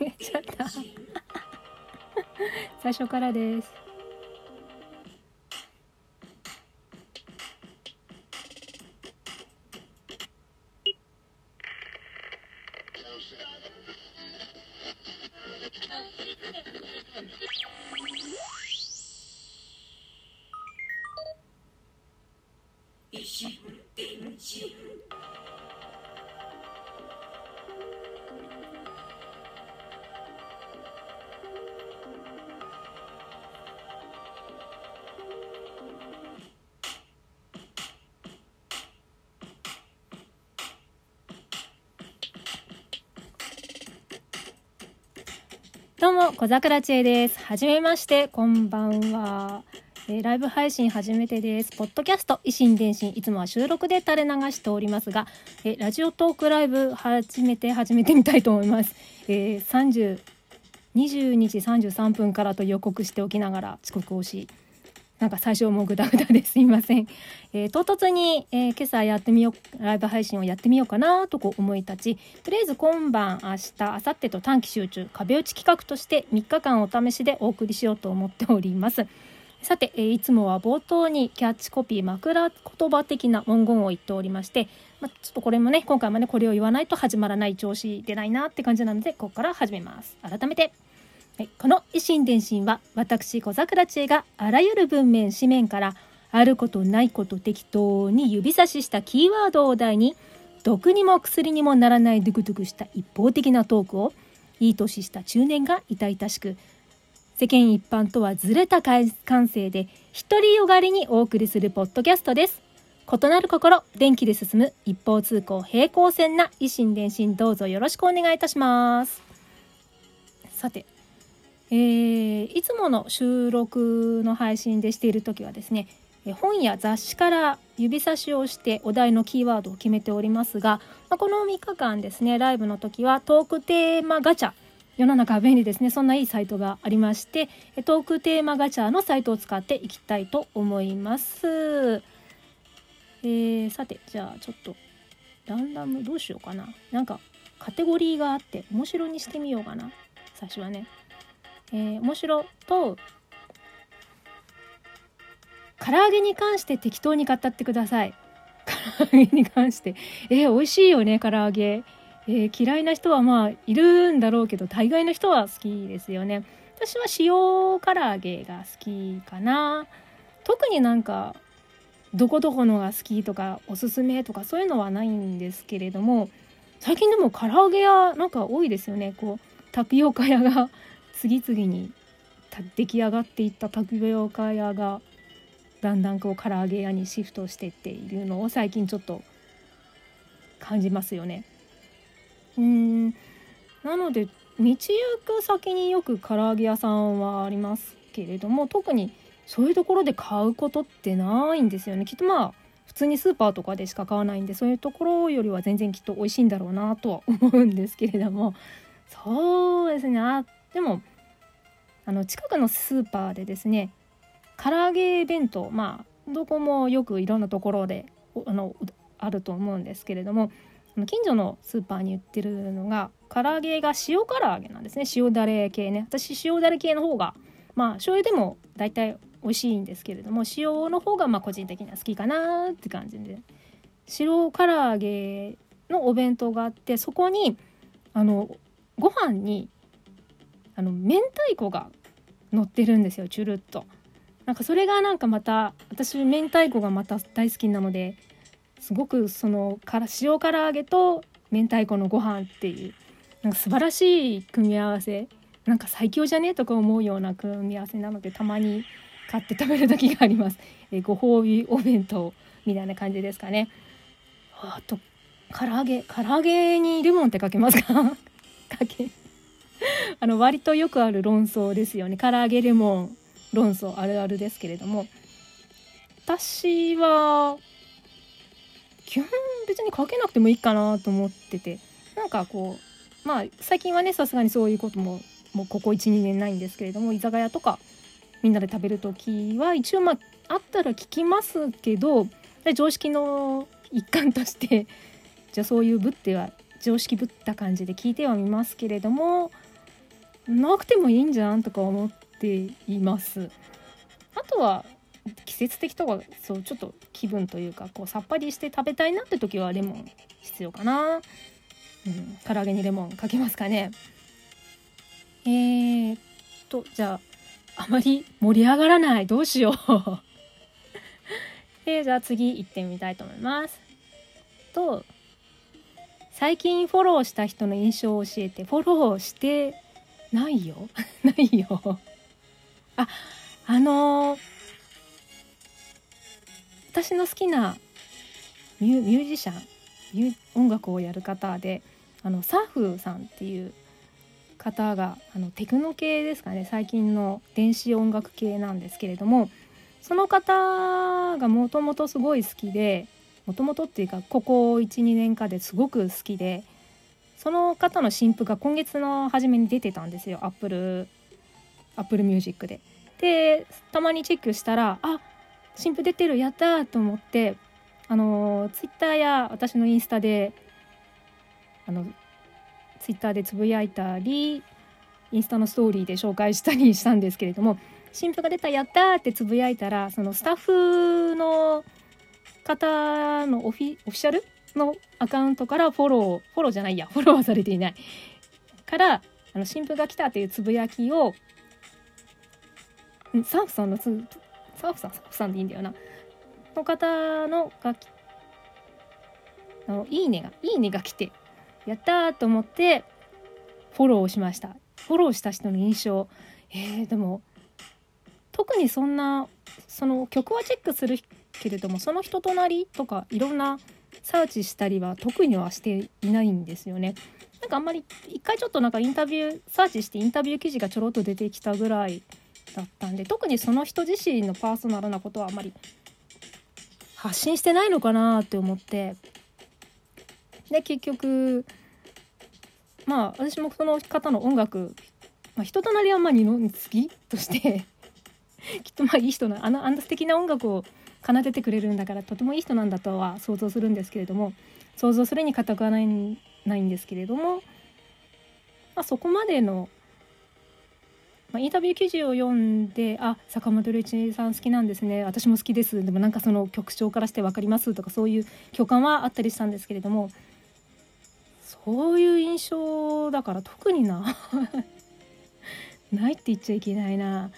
間違えちゃった。最初からです。どうも小桜知恵です。はじめましてこんばんは、えーライブ配信初めてです。ポッドキャスト維新伝心いつもは収録で垂れ流しておりますが、えーラジオトークライブ初めて始めてみたいと思います、えー、30 22時33分からと予告しておきながら遅刻をしなんか最初もグダグダですいません、えー唐突に、えー今朝やってみようライブ配信をやってみようかなとこう思い立ちとりあえず今晩明日明後日と短期集中壁打ち企画として3日間お試しでお送りしようと思っております。さて、えーいつもは冒頭にキャッチコピー枕言葉的な文言を言っておりまして、まあ、ちょっとこれもね今回もねこれを言わないと始まらない調子でないなって感じなのでここから始めます。改めて。はい、この維新伝心は私小桜知恵があらゆる文面紙面からあることないこと適当に指差ししたキーワードを題に毒にも薬にもならないドゥクドゥクした一方的なトークをいい年した中年が痛々しく世間一般とはずれた感性で独りよがりにお送りするポッドキャストです。異なる心電気で進む一方通行平行線な維新伝心どうぞよろしくお願いいたします。さてえーいつもの収録の配信でしている時はですね本や雑誌から指差しをしてお題のキーワードを決めておりますが、まあこの3日間ですねライブの時はトークテーマガチャ世の中は便利ですねそんないいサイトがありましてトークテーマガチャのサイトを使っていきたいと思います。えーさてじゃあちょっとランダムどうしようかななんかカテゴリーがあって面白にしてみようかな最初はね。えー面白と唐揚げに関して適当に語ってください。唐揚げに関して。えー美味しいよね唐揚げ、えー嫌いな人はまあいるんだろうけど大概の人は好きですよね。私は塩唐揚げが好きかな。特になんかどこどこのが好きとかおすすめとかそういうのはないんですけれども最近でも唐揚げ屋なんか多いですよね。こうタピオカ屋が次々に出来上がっていったタピオカ屋がだんだんこう唐揚げ屋にシフトしてっているのを最近ちょっと感じますよね。うーん。なので道行く先によく唐揚げ屋さんはありますけれども特にそういうところで買うことってないんですよね。きっとまあ普通にスーパーとかでしか買わないんでそういうところよりは全然きっと美味しいんだろうなとは思うんですけれども。そうですね。あでもあの近くのスーパーでですね唐揚げ弁当まあどこもよくいろんなところであのあると思うんですけれども近所のスーパーに売ってるのが唐揚げが塩唐揚げなんですね。塩だれ系ね。私塩だれ系の方がまあ醤油でも大体美味しいんですけれども塩の方がまあ個人的には好きかなって感じで。白唐揚げのお弁当があってそこにあのご飯にあの明太子が乗ってるんですよチュルッと。なんかそれがなんかまた私明太子がまた大好きなのですごくそのから塩唐揚げと明太子のご飯っていうなんか素晴らしい組み合わせ。なんか最強じゃねえとか思うような組み合わせなのでたまに買って食べる時があります、えご褒美お弁当みたいな感じですかね。あと唐揚げ。唐揚げにレモンってかけますか？かけ あの割とよくある論争ですよね。唐揚げレモン論争あるあるですけれども。私は基本別にかけなくてもいいかなと思ってて。なんかこうまあ最近はねさすがにそういうことももうここ12年ないんですけれども居酒屋とかみんなで食べる時は一応まああったら聞きますけど常識の一環としてじゃあそういうぶっては常識ぶった感じで聞いてはみますけれどもなくてもいいんじゃんとか思っています。あとは季節的とかそうちょっと気分というかこうさっぱりして食べたいなって時はレモン必要かな。うん唐揚げにレモンかけますかね。えー、っとじゃああまり盛り上がらない。どうしよう。えー、じゃあ次行ってみたいと思います。と最近フォローした人の印象を教えてフォローしてないよ。ないよ。ああのー、私の好きなミュージシャン音楽をやる方であのサーフさんっていう方があのテクノ系ですかね。最近の電子音楽系なんですけれどもその方がもともとすごい好きでもともとっていうかここ12年間ですごく好きでその方の新譜が今月の初めに出てたんですよ Apple Apple Music で。でたまにチェックしたらあ新譜出てるやったと思ってあのツイッターや私のインスタであのツイッターでつぶやいたりインスタのストーリーで紹介したりしたんですけれども新婦が出たやったーってつぶやいたらそのスタッフの方のオフィオフィシャルのアカウントからフォローフォローじゃないやフォローはされていない。からあの新婦が来たっていうつぶやきをサーフさんのつサーフさんサーフさんでいいんだよな。の方のがあのいいねがいいねが来てやったーと思ってフォローをしました。フォローした人の印象。えー、でも特にそんなその曲はチェックするけれどもその人となりとかいろんなサーチしたりは特にはしていないんですよね。なんかあんまり一回ちょっとなんかインタビューサーチしてインタビュー記事がちょろっと出てきたぐらいだったんで特にその人自身のパーソナルなことはあまり発信してないのかなって思ってで結局まあ私もその方の音楽、まあ、人となりはまあ二の次として きっとまあいい人なあのあんな素敵な音楽を奏でてくれるんだからとてもいい人なんだとは想像するんですけれども想像するに難くはないないんですけれども、まあ、そこまでの、まあ、インタビュー記事を読んで「あ坂本龍一さん好きなんですね私も好きです」でもなんかその曲調からして分かりますとかそういう共感はあったりしたんですけれどもそういう印象だから特にな ないって言っちゃいけないな。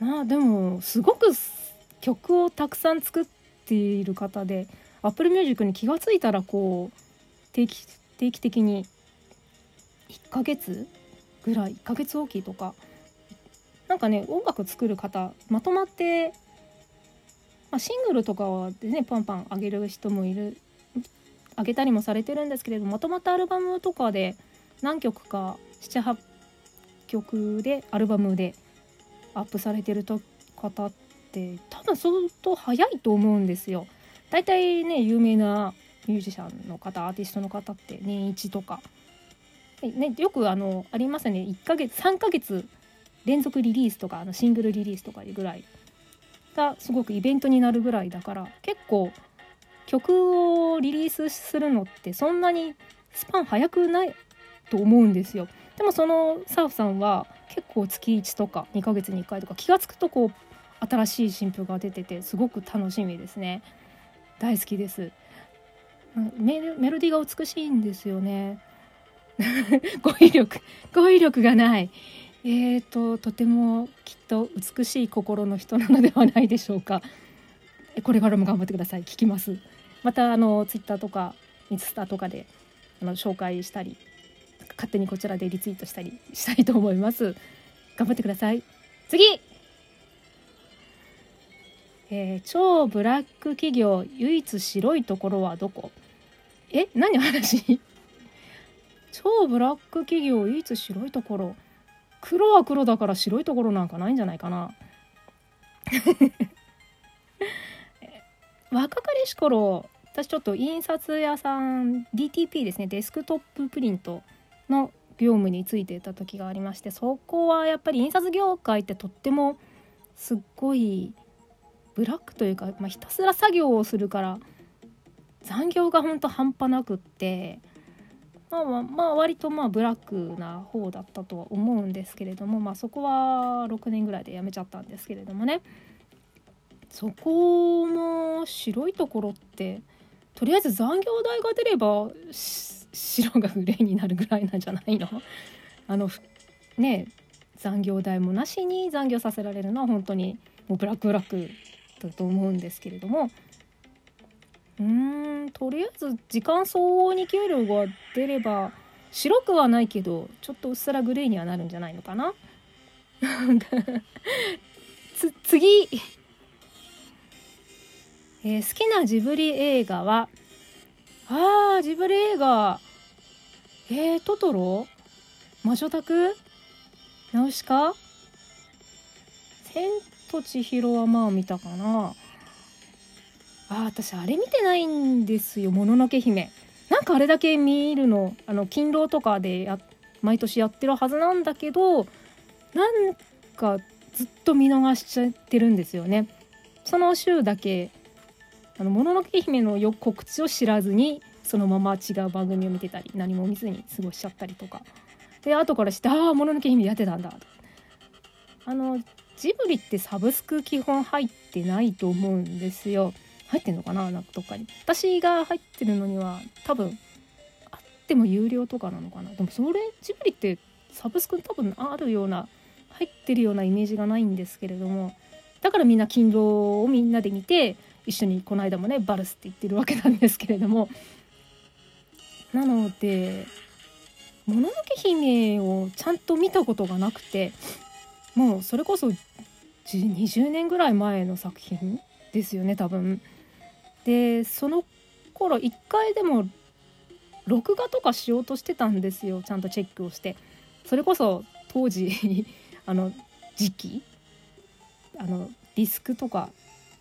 なあでもすごく曲をたくさん作っている方で Apple Music に気が付いたらこう定期定期的に1ヶ月ぐらい1ヶ月おきとかなんかね音楽作る方まとまって、まあ、シングルとかでねパンパン上げる人もいる上げたりもされてるんですけれどまとまったアルバムとかで何曲か78曲でアルバムでアップされてる方って多分相当早いと思うんですよ。だいたいね有名なミュージシャンの方アーティストの方って年一とか、ね、よくあのありますよね1ヶ月3ヶ月連続リリースとかあのシングルリリースとかぐらいがすごくイベントになるぐらいだから結構曲をリリースするのってそんなにスパン早くないと思うんですよ。でもそのサーフさんは結構月1とか2ヶ月に1回とか気が付くとこう新しい新譜が出ててすごく楽しみですね。大好きです。メロディーが美しいんですよね。語彙力語彙力がない。えーととてもきっと美しい心の人なのではないでしょうか。これからも頑張ってください。聞きます。またあのツイッターとかインスタとかであの紹介したり勝手にこちらでリツイートしたりしたいと思います。頑張ってください。次えー、超ブラック企業唯一白いところはどこ？え何の話？超ブラック企業唯一白いところ。黒は黒だから白いところなんかないんじゃないかな。若かりし頃私ちょっと印刷屋さん DTP ですねデスクトッププリントの業務についていた時がありましてそこはやっぱり印刷業界ってとってもすっごいブラックというか、まあ、ひたすら作業をするから残業がほんと半端なくってまあまあ、まあ、割とまあブラックな方だったとは思うんですけれども、まあ、そこは6年ぐらいで辞めちゃったんですけれどもね。そこも白いところってとりあえず残業代が出れば白がグレーになるぐらいなんじゃないの？あのね残業代もなしに残業させられるのは本当にもうブラックブラックだと思うんですけれども。うーんとりあえず時間相応に給料が出れば白くはないけどちょっとうっすらグレーにはなるんじゃないのかな。つ次、えー、好きなジブリ映画は？あージブリ映画。えー、トトロ？魔女宅？ナウシカ？千と千尋はまあ見たかな。あ私あれ見てないんですよ「もののけ姫」なんかあれだけ見るのあの勤労とかでや毎年やってるはずなんだけどなんかずっと見逃しちゃってるんですよね。その週だけあのもののけ姫の告知を知らずにそのまま違う番組を見てたり何も見ずに過ごしちゃったりとか。で後からしてああもののけ姫やってたんだ。あのジブリってサブスク基本入ってないと思うんですよ。入ってんのかななんかどっかに。私が入ってるのには多分あっても有料とかなのかな。でもそれジブリってサブスク多分あるような入ってるようなイメージがないんですけれども。だからみんな勤労をみんなで見て一緒にこの間もねバルスって言ってるわけなんですけれども。なので「もののけ姫」をちゃんと見たことがなくて。もうそれこそ20年ぐらい前の作品ですよね多分。でその頃一回でも録画とかしようとしてたんですよちゃんとチェックをして。それこそ当時 あの時期あのディスクとか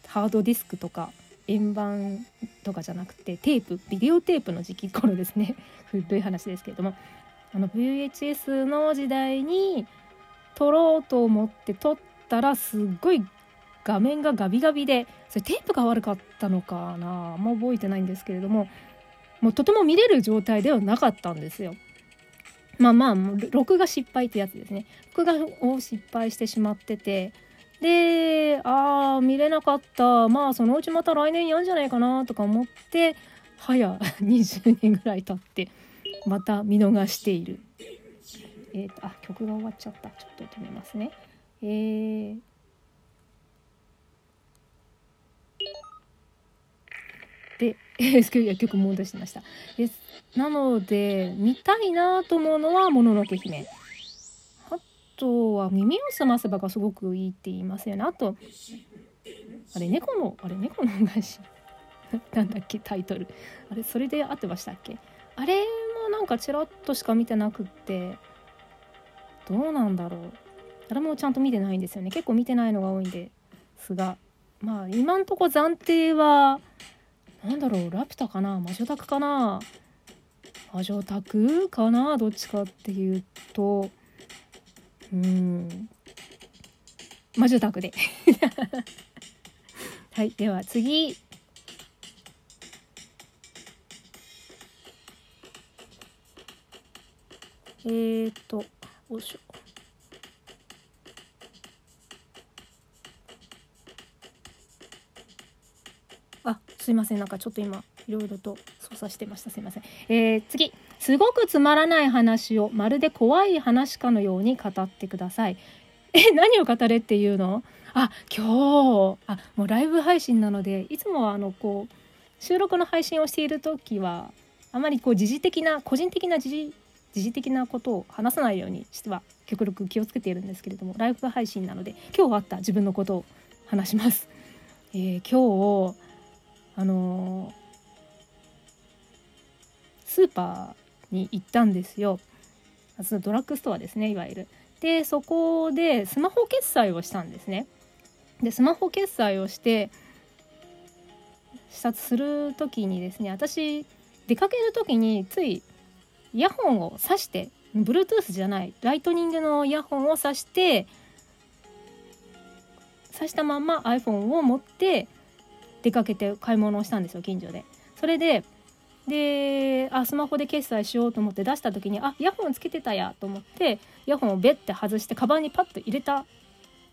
ハードディスクとか円盤とかじゃなくてテープビデオテープの時期頃ですね。古い話ですけれども。あの VHS の時代に撮ろうと思って撮ったらすっごい画面がガビガビでそれテープが悪かったのかな？あんま覚えてないんですけれどももうとても見れる状態ではなかったんですよ。まあまあ録画失敗ってやつですね。録画を失敗してしまっててでああ見れなかったまあそのうちまた来年やんじゃないかなとか思って早 20年ぐらい経ってまた見逃している。えーと、あ曲が終わっちゃったちょっと止めますね。えー、で、えー、曲戻しました。でなので見たいなと思うのは「もののけ姫」。あとは「耳をすませば」がすごくいいって言いますよね。あとあれ猫のあれ猫の恩返し なんだっけタイトルあれそれで合ってましたっけ？あれもなんかちらっとしか見てなくってどうなんだろう。あれもちゃんと見てないんですよね。結構見てないのが多いんですが。まあ今んとこ暫定はなんだろう。ラピュタかな。魔女宅かな。魔女宅かな。どっちかっていうと。うん。魔女宅で。はい。では次。えー、っと。よいしょ。あすいません。なんかちょっと今いろいろと操作してました。すいません、えー、次。すごくつまらない話をまるで怖い話かのように語ってください。え何を語れっていうの？あ今日。あもうライブ配信なのでいつもはあのこう収録の配信をしている時はあまりこう時事的な個人的な時事時事的なことを話さないようにしては極力気をつけているんですけれどもライブ配信なので今日あった自分のことを話します。えー、今日あのスーパーに行ったんですよドラッグストアですねいわゆる。でそこでスマホ決済をしたんですね。でスマホ決済をして視察する時にですね私出かける時についイヤホンを挿して Bluetooth じゃないライトニングのイヤホンを挿して挿したまま iPhone を持って出かけて買い物をしたんですよ近所でそれでであスマホで決済しようと思って出した時にあイヤホンつけてたやと思ってイヤホンをベッて外してカバンにパッと入れた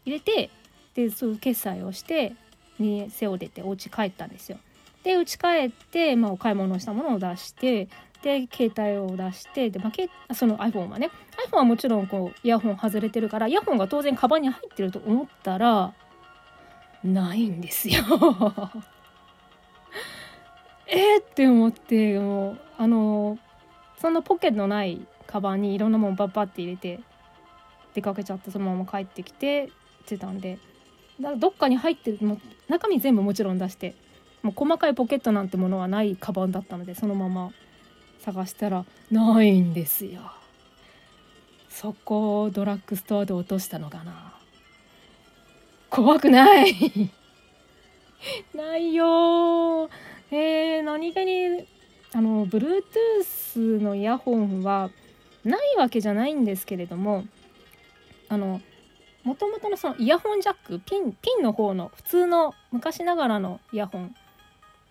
入れてでそう決済をしてに背を出てお家帰ったんですよ。で家帰って、まあ、お買い物したものを出してで携帯を出してで、まあ、その iPhone はね。iPhone はもちろんこうイヤホン外れてるからイヤホンが当然カバンに入ってると思ったらないんですよ。えーって思ってもうあのそのポケットのないカバンにいろんなもんバッバって入れて出かけちゃってそのまま帰ってきてってたんで。だからどっかに入ってるも中身全部もちろん出してもう細かいポケットなんてものはないカバンだったのでそのまま。探したらないんですよ。そこをドラッグストアで落としたのかな。怖くない。ないよ。えー、何気にあの Bluetooth のイヤホンはないわけじゃないんですけれどもあのもともとのそのイヤホンジャックピンピンの方の普通の昔ながらのイヤホン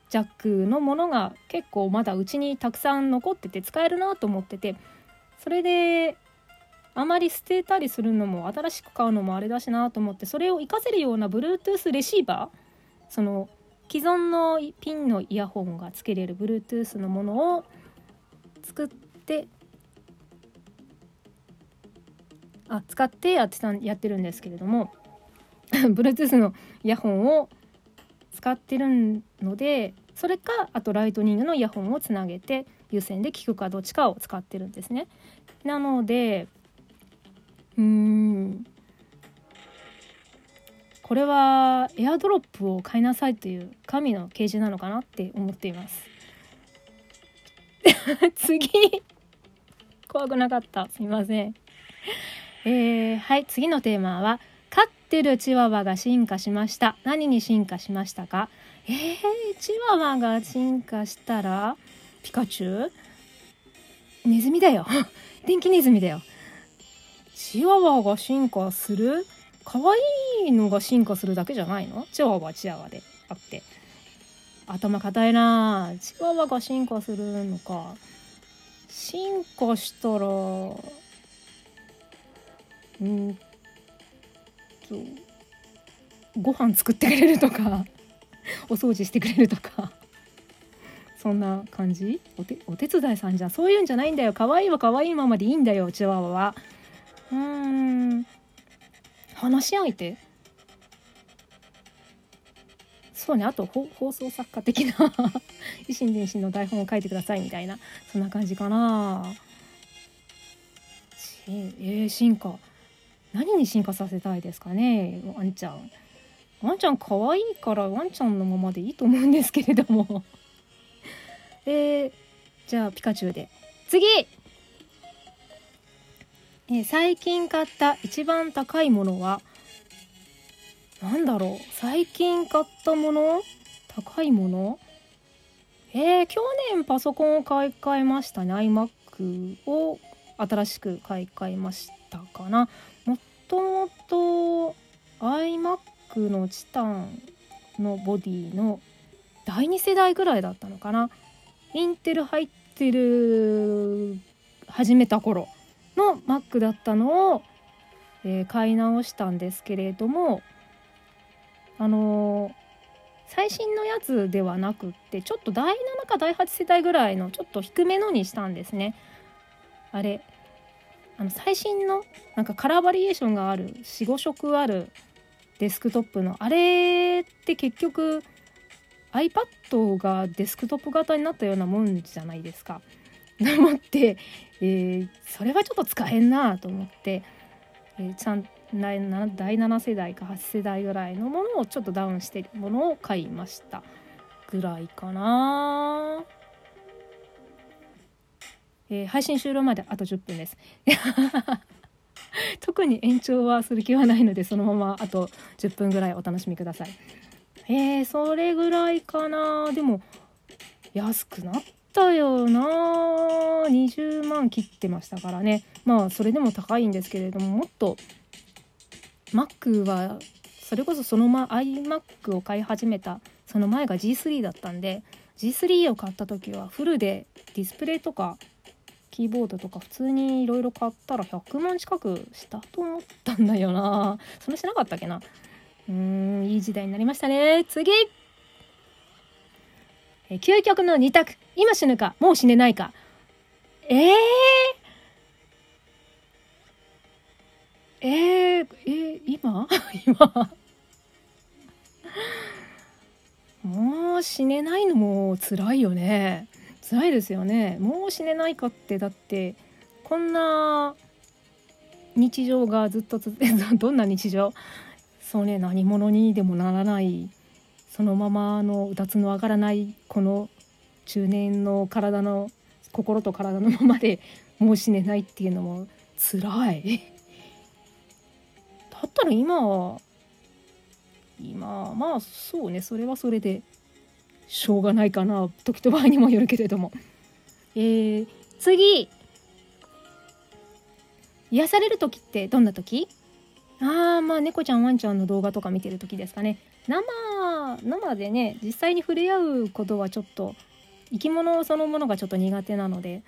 ジャックのものが結構まだうちにたくさん残ってて使えるなと思っててそれであまり捨てたりするのも新しく買うのもあれだしなと思ってそれを活かせるような Bluetooth レシーバーその既存のピンのイヤホンがつけれる Bluetooth のものを作ってあ使ってやってたやってるんですけれども Bluetooth のイヤホンを使ってるのでそれかあとライトニングのイヤホンをつなげて有線で聞くかどっちかを使ってるんですね。なのでうーん。これはエアドロップを買いなさいという神の啓示なのかなって思っています。次。怖くなかった。すみません。えー、はい次のテーマはってるチワワが進化しました。何に進化しましたか？えー、チワワが進化したらピカチュウ？ネズミだよ。電気ネズミだよ。チワワが進化する？可愛いのが進化するだけじゃないの？チワワチワワで。あって。頭固いなチワワが進化するのか。進化したらうんとご飯作ってくれるとか お掃除してくれるとかそんな感じ？お手お手伝いさんじゃん。そういうんじゃないんだよ。可愛いは可愛いままでいいんだよ。チワワは。うーん。話し相手？そうね。あと放送作家的な 維新伝心の台本を書いてくださいみたいな。そんな感じかな。えー、進化。何に進化させたいですかねワンちゃん。ワンちゃん可愛いからワンちゃんのままでいいと思うんですけれども。えー、じゃあピカチュウで。次！え最近買った一番高いものは何だろう。最近買ったもの？高いもの？えー、去年パソコンを買い替えました。ね iMac を新しく買い替えましたかな。もともと iMac のチタンのボディの第2世代ぐらいだったのかなインテル入ってる始めた頃の Mac だったのを、えー、買い直したんですけれどもあのー、最新のやつではなくってちょっと第7か第8世代ぐらいのちょっと低めのにしたんですね。あれあの最新のなんかカラーバリエーションがある45色あるデスクトップのあれって結局 iPad がデスクトップ型になったようなもんじゃないですか。と思って、えー、それはちょっと使えんなと思って、えー、ちゃん第 7, 第7世代か8世代ぐらいのものをちょっとダウンしてるものを買いましたぐらいかな、えー、配信終了まであと10分です。特に延長はする気はないのでそのままあと10分ぐらいお楽しみください。えー、それぐらいかな。でも安くなったよな。20万切ってましたからね。まあそれでも高いんですけれどももっと Mac はそれこそそのま iMac を買い始めたその前が G3 だったんで G3 を買った時はフルでディスプレイとかキーボードとか普通にいろいろ買ったら100万近くしたと思ったんだよな。そんなしなかったっけな。うーんいい時代になりましたね。次。え究極の2択。今死ぬかもう死ねないか。えー、えー、えー、今？今。もう死ねないのも辛いよね。辛いですよね。もう死ねないかってだってこんな日常がずっと続 どんな日常？そうね何者にでもならない。そのままのうたつの上がらないこの中年の体の心と体のままでもう死ねないっていうのも辛い。だったら今は今まあそうね。それはそれで。しょうがないかな時と場合にもよるけれども。えー、次。癒される時ってどんな時？ああまあ猫ちゃんワンちゃんの動画とか見てる時ですかね。生生でね実際に触れ合うことはちょっと生き物そのものがちょっと苦手なので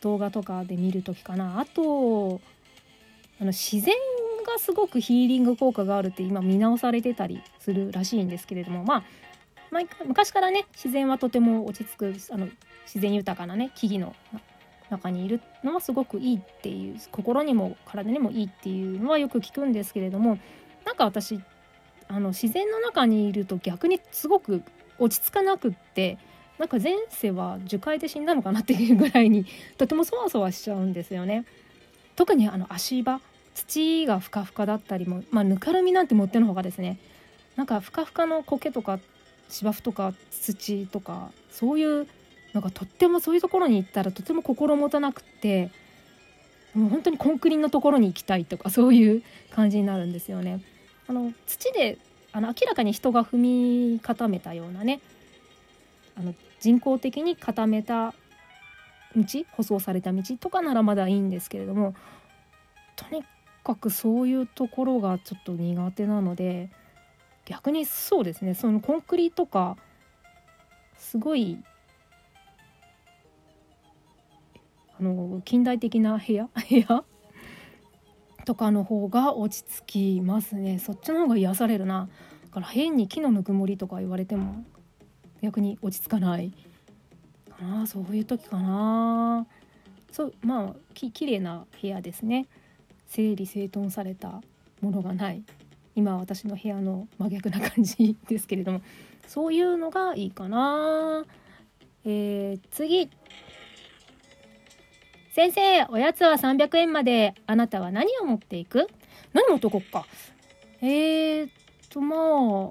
動画とかで見る時かな。あとあの自然がすごくヒーリング効果があるって今見直されてたりするらしいんですけれども。まあ毎回昔からね自然はとても落ち着くあの自然豊かなね木々の中にいるのはすごくいいっていう心にも体にもいいっていうのはよく聞くんですけれどもなんか私あの自然の中にいると逆にすごく落ち着かなくってなんか前世は樹海で死んだのかなっていうぐらいに とてもそわそわしちゃうんですよね。特にあの足場土がふかふかだったりも、まあ、ぬかるみなんてもってのほかですねなんかふかふかの苔とか芝生とか土とかそういうなんかとってもそういうところに行ったらとても心もたなくってもう本当にコンクリのところに行きたいとかそういう感じになるんですよね。あの土であの明らかに人が踏み固めたようなねあの人工的に固めた道舗装された道とかならまだいいんですけれどもとにかくそういうところがちょっと苦手なので逆にそうですね。そのコンクリとかすごいあの近代的な部屋？部屋とかの方が落ち着きますね。そっちの方が癒されるな。だから変に木のぬくもりとか言われても逆に落ち着かない。かな。そういう時かな。そうまあき綺麗な部屋ですね。整理整頓されたものがない。今私の部屋の真逆な感じですけれどもそういうのがいいかな。えー、次。先生おやつは300円まで。あなたは何を持っていく？何持ってこっか。えー、っとまあ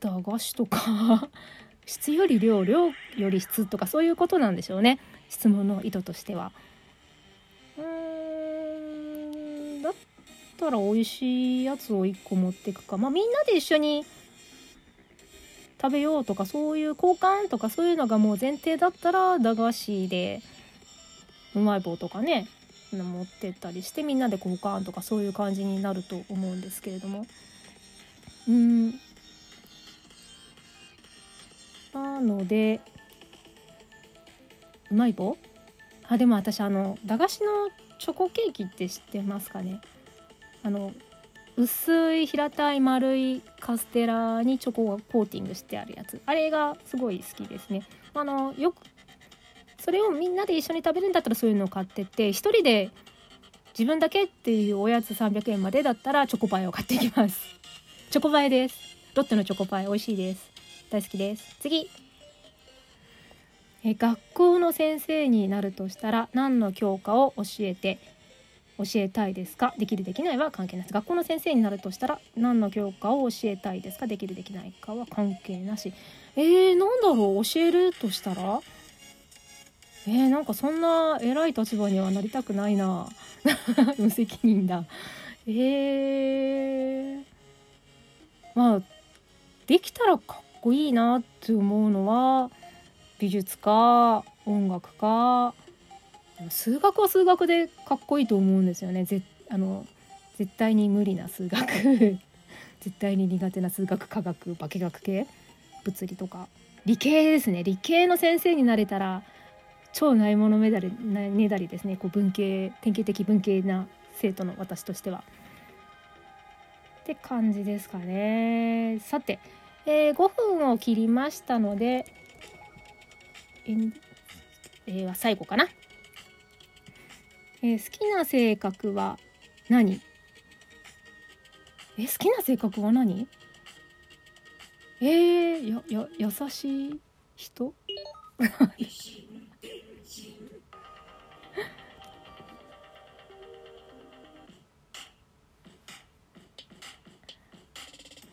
駄菓子とか。質より量量より質とかそういうことなんでしょうね。質問の意図としては。ったら美味しいやつを1個持っていくか。まあみんなで一緒に食べようとかそういう交換とかそういうのがもう前提だったら駄菓子でうまい棒とかね持ってったりしてみんなで交換とかそういう感じになると思うんですけれども。うん。なのでうまい棒？あでも私あの駄菓子のチョコケーキって知ってますかね？あの薄い平たい丸いカステラにチョコがコーティングしてあるやつ。あれがすごい好きですね。あのよくそれをみんなで一緒に食べるんだったらそういうのを買ってって1人で自分だけっていうおやつ300円までだったらチョコパイを買っていきます。チョコパイです。ロッテのチョコパイ美味しいです。大好きです。次。え学校の先生になるとしたら何の教科を教えて教えたいですか？できるできないは関係ないです学校の先生になるとしたら何の教科を教えたいですか？できるできないかは関係なし。えー、なんだろう？教えるとしたら？えー、なんかそんな偉い立場にはなりたくないな。無責任だ。えー、まあできたらかっこいいなって思うのは美術か音楽か。数学は数学でかっこいいと思うんですよね。ぜあの絶対に無理な数学。絶対に苦手な数学科学化学系。物理とか、理系ですね。理系の先生になれたら超ないものメダルねだりですね。こう文系典型的文系な生徒の私としては。って感じですかね。さて、えー、5分を切りましたのでえー、最後かな、えー、好きな性格は何？え好きな性格は何？えー、やや優しい人？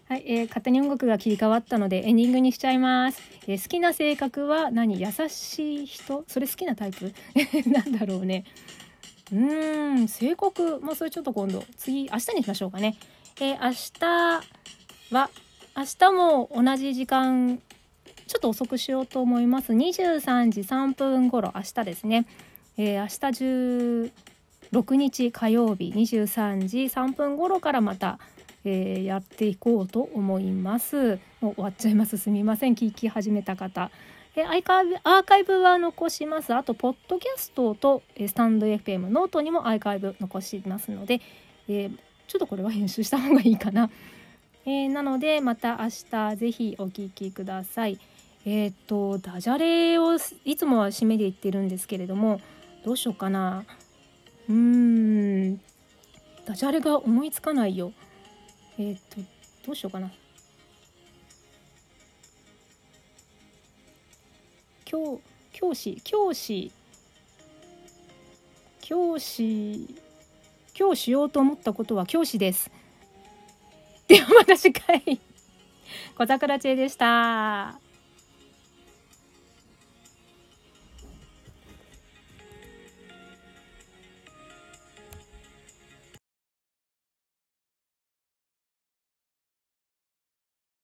はい、えー、勝手に音楽が切り替わったのでエンディングにしちゃいます。えー、好きな性格は何？優しい人？それ好きなタイプ？なんだろうね。うーん、性格、まあそれちょっと今度、次、明日にしましょうかね。えー、明日は、明日も同じ時間、ちょっと遅くしようと思います。23時3分頃、明日ですね。えー、明日16日火曜日23時3分頃からまた、えー、やっていこうと思います。もう終わっちゃいます。すみません。聞き始めた方。えアーカイブアーカイブは残します。あと、ポッドキャストとえスタンド FM ノートにもアーカイブ残しますので、えー、ちょっとこれは編集した方がいいかな。えー、なので、また明日ぜひお聴きください。えっ、と、ダジャレをいつもは締めで言ってるんですけれども、どうしようかな。うーん、ダジャレが思いつかないよ。えっ、とどうしようかな教教師教師。教師。今日しようと思ったことは教師です。ではまた次回。小桜知恵でした。